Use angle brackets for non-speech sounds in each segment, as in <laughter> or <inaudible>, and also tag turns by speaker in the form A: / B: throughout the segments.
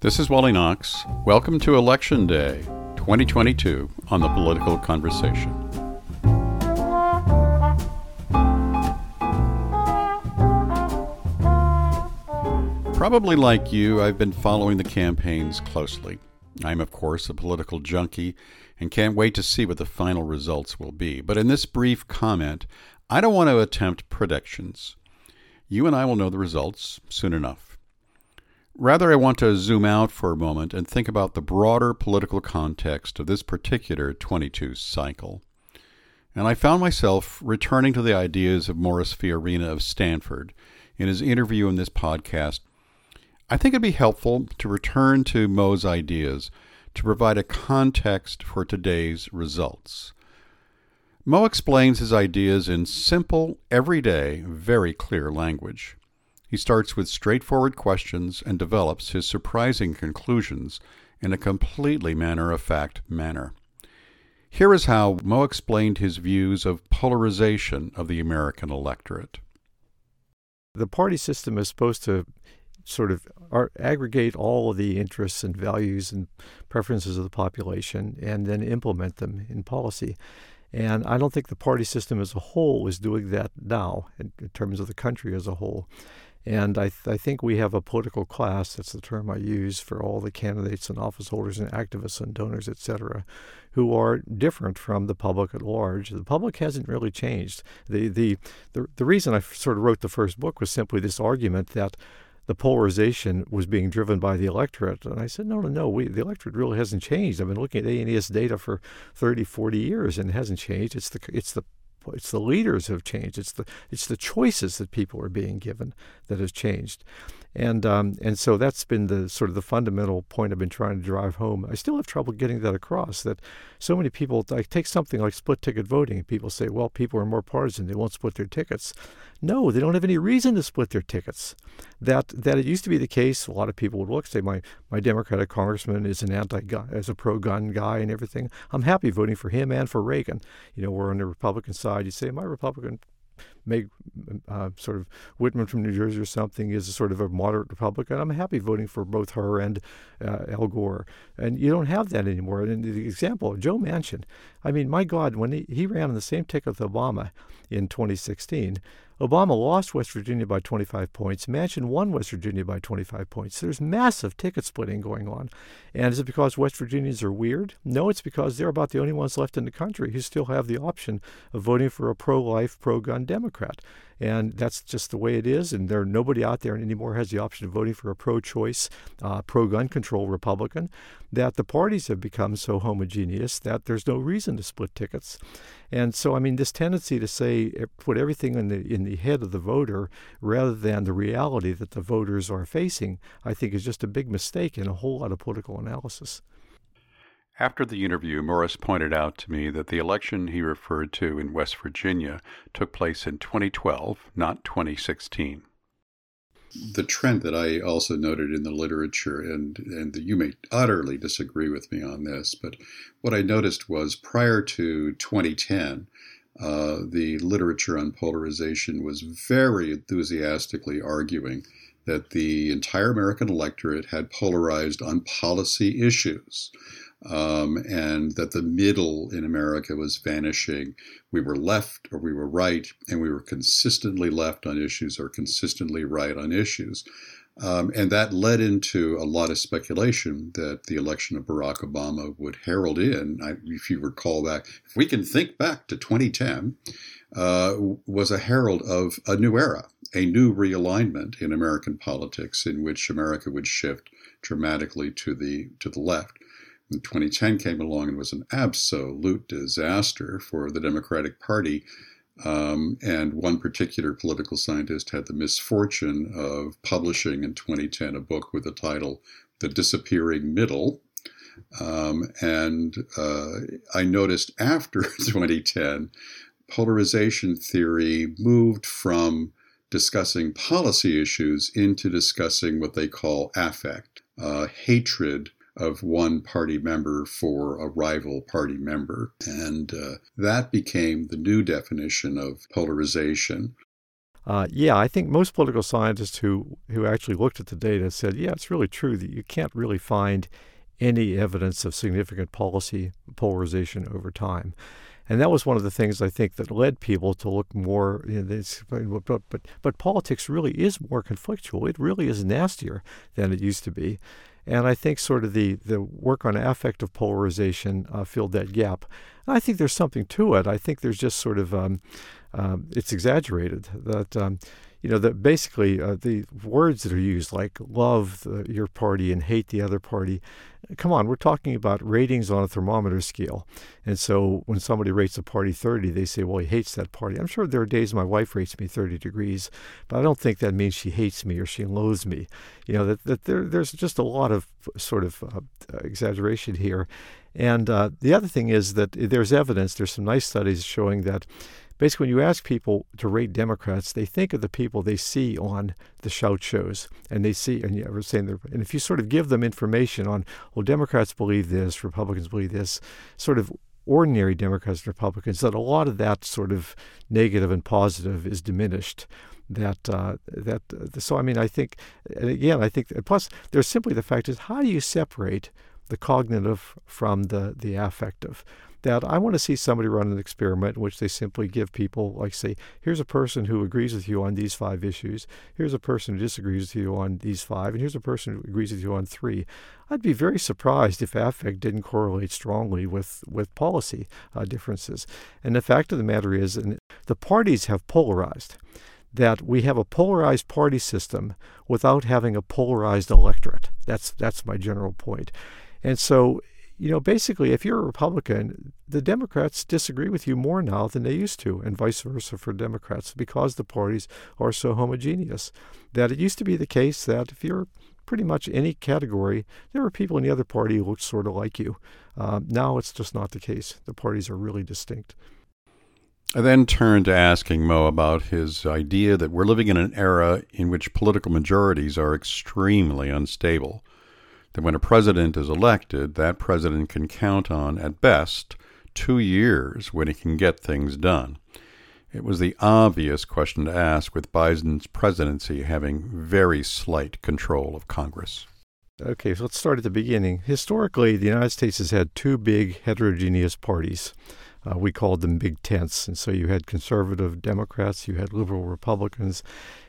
A: This is Wally Knox. Welcome to Election Day 2022 on the Political Conversation. Probably like you, I've been following the campaigns closely. I'm, of course, a political junkie and can't wait to see what the final results will be. But in this brief comment, I don't want to attempt predictions. You and I will know the results soon enough. Rather, I want to zoom out for a moment and think about the broader political context of this particular 22 cycle. And I found myself returning to the ideas of Morris Fiorina of Stanford in his interview in this podcast. I think it'd be helpful to return to Mo's ideas to provide a context for today's results. Mo explains his ideas in simple, everyday, very clear language. He starts with straightforward questions and develops his surprising conclusions in a completely matter of fact manner. Here is how Mo explained his views of polarization of the American electorate.
B: The party system is supposed to sort of aggregate all of the interests and values and preferences of the population and then implement them in policy. And I don't think the party system as a whole is doing that now in, in terms of the country as a whole. And I, th- I think we have a political class, that's the term I use for all the candidates and office holders and activists and donors, et cetera, who are different from the public at large. The public hasn't really changed. The, the, the, the reason I sort of wrote the first book was simply this argument that the polarization was being driven by the electorate. And I said, no, no, no, we, the electorate really hasn't changed. I've been looking at ANES data for 30, 40 years, and it hasn't changed. It's the, it's the it's the leaders who have changed. It's the it's the choices that people are being given that has changed, and um, and so that's been the sort of the fundamental point I've been trying to drive home. I still have trouble getting that across. That so many people like take something like split ticket voting, people say, well, people are more partisan; they won't split their tickets. No, they don't have any reason to split their tickets. That that it used to be the case. A lot of people would look say, my my Democratic congressman is an anti-gun, as a pro-gun guy and everything. I'm happy voting for him and for Reagan. You know, we're on the Republican side. You say my Republican Meg, uh, sort of Whitman from New Jersey or something is a sort of a moderate Republican. I'm happy voting for both her and uh, Al Gore. And you don't have that anymore. And the example of Joe Manchin, I mean, my God, when he, he ran on the same ticket with Obama in 2016, Obama lost West Virginia by 25 points. Manchin won West Virginia by 25 points. There's massive ticket splitting going on. And is it because West Virginians are weird? No, it's because they're about the only ones left in the country who still have the option of voting for a pro life, pro gun Democrat and that's just the way it is. And there nobody out there anymore has the option of voting for a pro-choice, uh, pro-gun control Republican. That the parties have become so homogeneous that there's no reason to split tickets. And so, I mean, this tendency to say eh, put everything in the in the head of the voter rather than the reality that the voters are facing, I think, is just a big mistake in a whole lot of political analysis.
A: After the interview, Morris pointed out to me that the election he referred to in West Virginia took place in 2012, not 2016. The trend that I also noted in the literature, and, and you may utterly disagree with me on this, but what I noticed was prior to 2010, uh, the literature on polarization was very enthusiastically arguing that the entire American electorate had polarized on policy issues um, and that the middle in America was vanishing. We were left or we were right, and we were consistently left on issues or consistently right on issues. Um, and that led into a lot of speculation that the election of Barack Obama would herald in. I, if you recall back, if we can think back to 2010, uh, was a herald of a new era, a new realignment in American politics, in which America would shift dramatically to the to the left. 2010 came along and was an absolute disaster for the Democratic Party. Um, and one particular political scientist had the misfortune of publishing in 2010 a book with the title The Disappearing Middle. Um, and uh, I noticed after <laughs> 2010, polarization theory moved from discussing policy issues into discussing what they call affect, uh, hatred of one party member for a rival party member. And uh, that became the new definition of polarization.
B: uh, yeah, I think most political scientists who, who actually looked at the data said, yeah, it's really true that you can't really find any evidence of significant policy polarization over time. And that was one of the things I think that led people to look more. You know, but, but but politics really is more conflictual. It really is nastier than it used to be. And I think sort of the, the work on affective polarization uh, filled that gap. And I think there's something to it. I think there's just sort of um, um, it's exaggerated that um, you know that basically uh, the words that are used like love the, your party and hate the other party come on we're talking about ratings on a thermometer scale. And so when somebody rates a party 30 they say well he hates that party. I'm sure there are days my wife rates me 30 degrees but i don't think that means she hates me or she loathes me. You know that, that there, there's just a lot of sort of uh, exaggeration here. And uh, the other thing is that there's evidence there's some nice studies showing that basically, when you ask people to rate Democrats, they think of the people they see on the shout shows, and they see, and you were saying, and if you sort of give them information on, well, Democrats believe this, Republicans believe this, sort of ordinary Democrats and Republicans, that a lot of that sort of negative and positive is diminished. That uh, that uh, so I mean I think and again I think plus there's simply the fact is how do you separate the cognitive from the the affective? That I want to see somebody run an experiment in which they simply give people, like, say, here's a person who agrees with you on these five issues, here's a person who disagrees with you on these five, and here's a person who agrees with you on three. I'd be very surprised if affect didn't correlate strongly with, with policy uh, differences. And the fact of the matter is, and the parties have polarized that we have a polarized party system without having a polarized electorate. That's that's my general point. And so you know, basically, if you're a Republican, the Democrats disagree with you more now than they used to, and vice versa for Democrats, because the parties are so homogeneous. That it used to be the case that if you're pretty much any category, there were people in the other party who looked sort of like you. Uh, now it's just not the case. The parties are really distinct.
A: I then turned to asking Mo about his idea that we're living in an era in which political majorities are extremely unstable that when a president is elected, that president can count on, at best, two years when he can get things done. It was the obvious question to ask, with Biden's presidency having very slight control of Congress.
B: Okay, so let's start at the beginning. Historically, the United States has had two big heterogeneous parties. Uh, we called them big tents. And so you had conservative Democrats, you had liberal Republicans,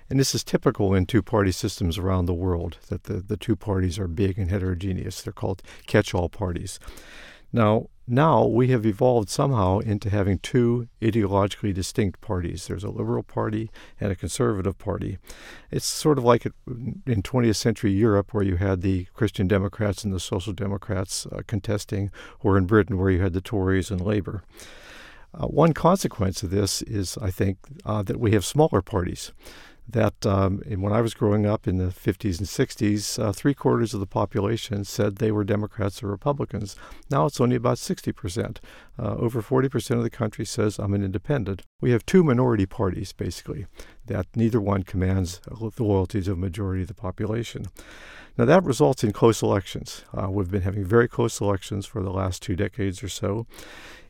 B: and this is typical in two party systems around the world, that the, the two parties are big and heterogeneous. They're called catch all parties. Now, now we have evolved somehow into having two ideologically distinct parties. There's a liberal party and a conservative party. It's sort of like in 20th century Europe, where you had the Christian Democrats and the Social Democrats uh, contesting, or in Britain, where you had the Tories and Labour. Uh, one consequence of this is, I think, uh, that we have smaller parties that um, when I was growing up in the 50s and 60s, uh, three quarters of the population said they were Democrats or Republicans. Now it's only about 60%. Uh, over 40% of the country says I'm an independent. We have two minority parties, basically, that neither one commands the loyalties of a majority of the population. Now that results in close elections. Uh, we've been having very close elections for the last two decades or so.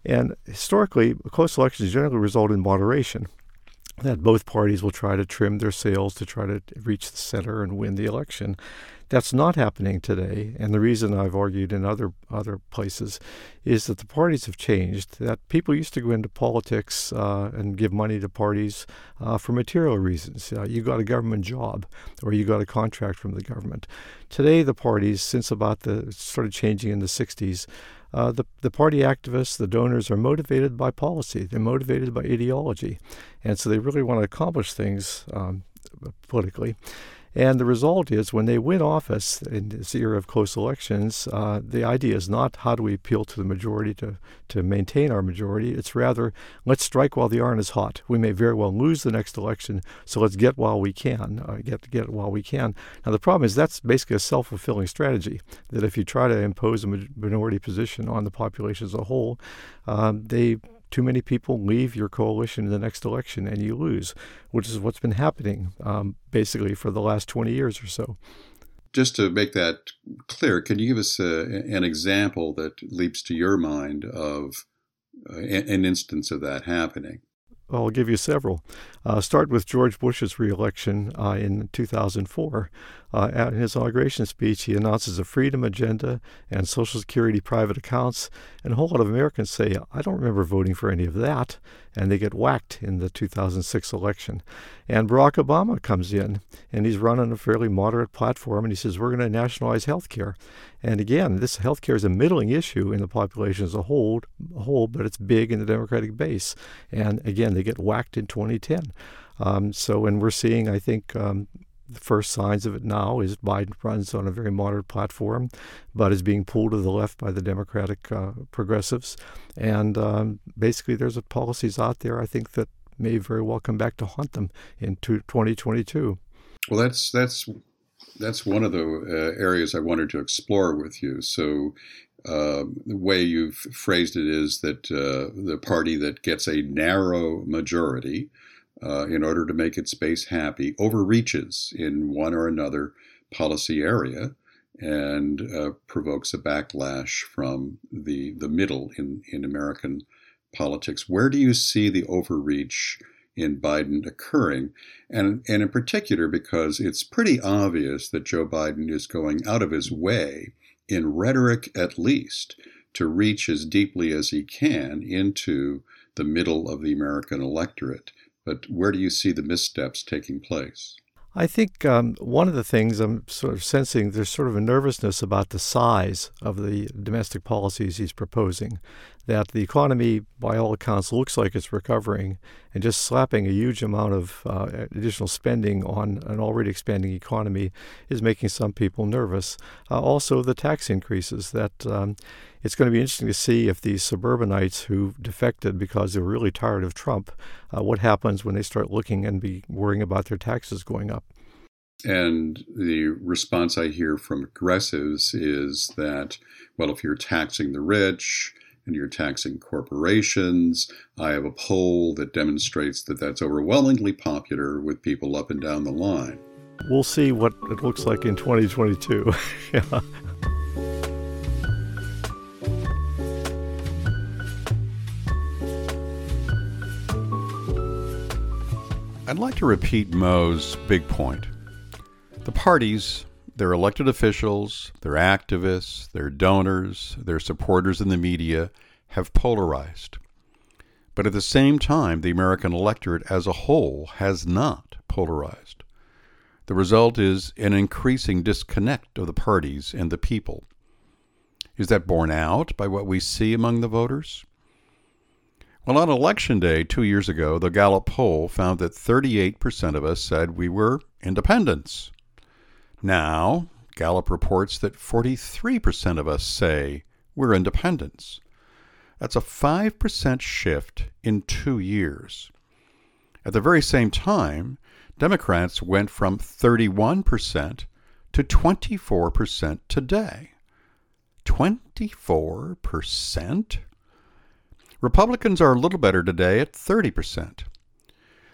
B: And historically, close elections generally result in moderation that both parties will try to trim their sails to try to reach the center and win the election. That's not happening today, and the reason I've argued in other other places is that the parties have changed. That people used to go into politics uh, and give money to parties uh, for material reasons. Uh, you got a government job, or you got a contract from the government. Today, the parties, since about the started changing in the '60s, uh, the, the party activists, the donors, are motivated by policy. They're motivated by ideology. And so they really want to accomplish things um, politically. And the result is when they win office in this era of close elections, uh, the idea is not how do we appeal to the majority to, to maintain our majority. It's rather let's strike while the iron is hot. We may very well lose the next election, so let's get while we can, uh, get get while we can. Now the problem is that's basically a self-fulfilling strategy. That if you try to impose a minority position on the population as a whole, um, they too many people leave your coalition in the next election and you lose, which is what's been happening um, basically for the last 20 years or so.
A: Just to make that clear, can you give us a, an example that leaps to your mind of uh, an instance of that happening?
B: I'll give you several. Uh, start with George Bush's reelection uh, in 2004. Uh, at his inauguration speech, he announces a freedom agenda and Social Security private accounts, and a whole lot of Americans say, I don't remember voting for any of that, and they get whacked in the 2006 election. And Barack Obama comes in, and he's running a fairly moderate platform, and he says, We're going to nationalize health care. And again, this health care is a middling issue in the population as a whole, whole, but it's big in the Democratic base. And again, they get whacked in 2010. Um, so, and we're seeing, I think, um, the first signs of it now is Biden runs on a very moderate platform, but is being pulled to the left by the Democratic uh, progressives. And um, basically, there's a policies out there I think that may very well come back to haunt them in 2022.
A: Well, that's that's that's one of the uh, areas I wanted to explore with you. So. Uh, the way you've phrased it is that uh, the party that gets a narrow majority uh, in order to make its base happy, overreaches in one or another policy area and uh, provokes a backlash from the the middle in, in American politics. Where do you see the overreach in Biden occurring? And, and in particular, because it's pretty obvious that Joe Biden is going out of his way, in rhetoric at least, to reach as deeply as he can into the middle of the American electorate. But where do you see the missteps taking place?
B: I think um, one of the things I'm sort of sensing there's sort of a nervousness about the size of the domestic policies he's proposing. That the economy, by all accounts, looks like it's recovering, and just slapping a huge amount of uh, additional spending on an already expanding economy is making some people nervous. Uh, also, the tax increases that um, it's going to be interesting to see if these suburbanites who defected because they were really tired of Trump, uh, what happens when they start looking and be worrying about their taxes going up.
A: And the response I hear from progressives is that, well, if you're taxing the rich and you're taxing corporations, I have a poll that demonstrates that that's overwhelmingly popular with people up and down the line.
B: We'll see what it looks like in 2022. <laughs> yeah.
A: I'd like to repeat Mo's big point. The parties, their elected officials, their activists, their donors, their supporters in the media have polarized. But at the same time, the American electorate as a whole has not polarized. The result is an increasing disconnect of the parties and the people. Is that borne out by what we see among the voters? Well, on election day two years ago, the Gallup poll found that 38% of us said we were independents. Now, Gallup reports that 43% of us say we're independents. That's a 5% shift in two years. At the very same time, Democrats went from 31% to 24% today. 24%? Republicans are a little better today at 30%.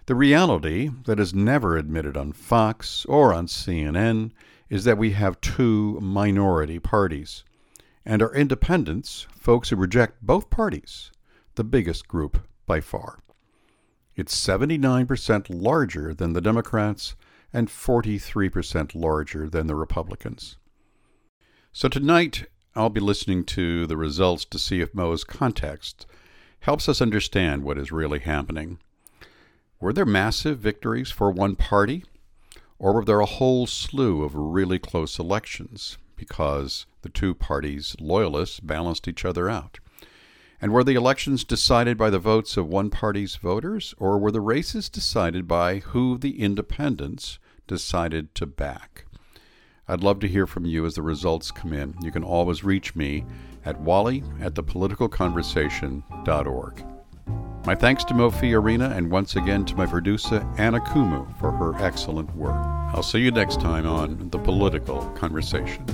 A: The reality that is never admitted on Fox or on CNN is that we have two minority parties, and our independents, folks who reject both parties, the biggest group by far. It's 79% larger than the Democrats and 43% larger than the Republicans. So tonight, I'll be listening to the results to see if Mo's context helps us understand what is really happening. Were there massive victories for one party? Or were there a whole slew of really close elections because the two parties' loyalists balanced each other out? And were the elections decided by the votes of one party's voters, or were the races decided by who the independents decided to back? I'd love to hear from you as the results come in. You can always reach me at wally at thepoliticalconversation.org. My thanks to Mo Fiorina and once again to my producer Anna Kumu for her excellent work. I'll see you next time on The Political Conversation.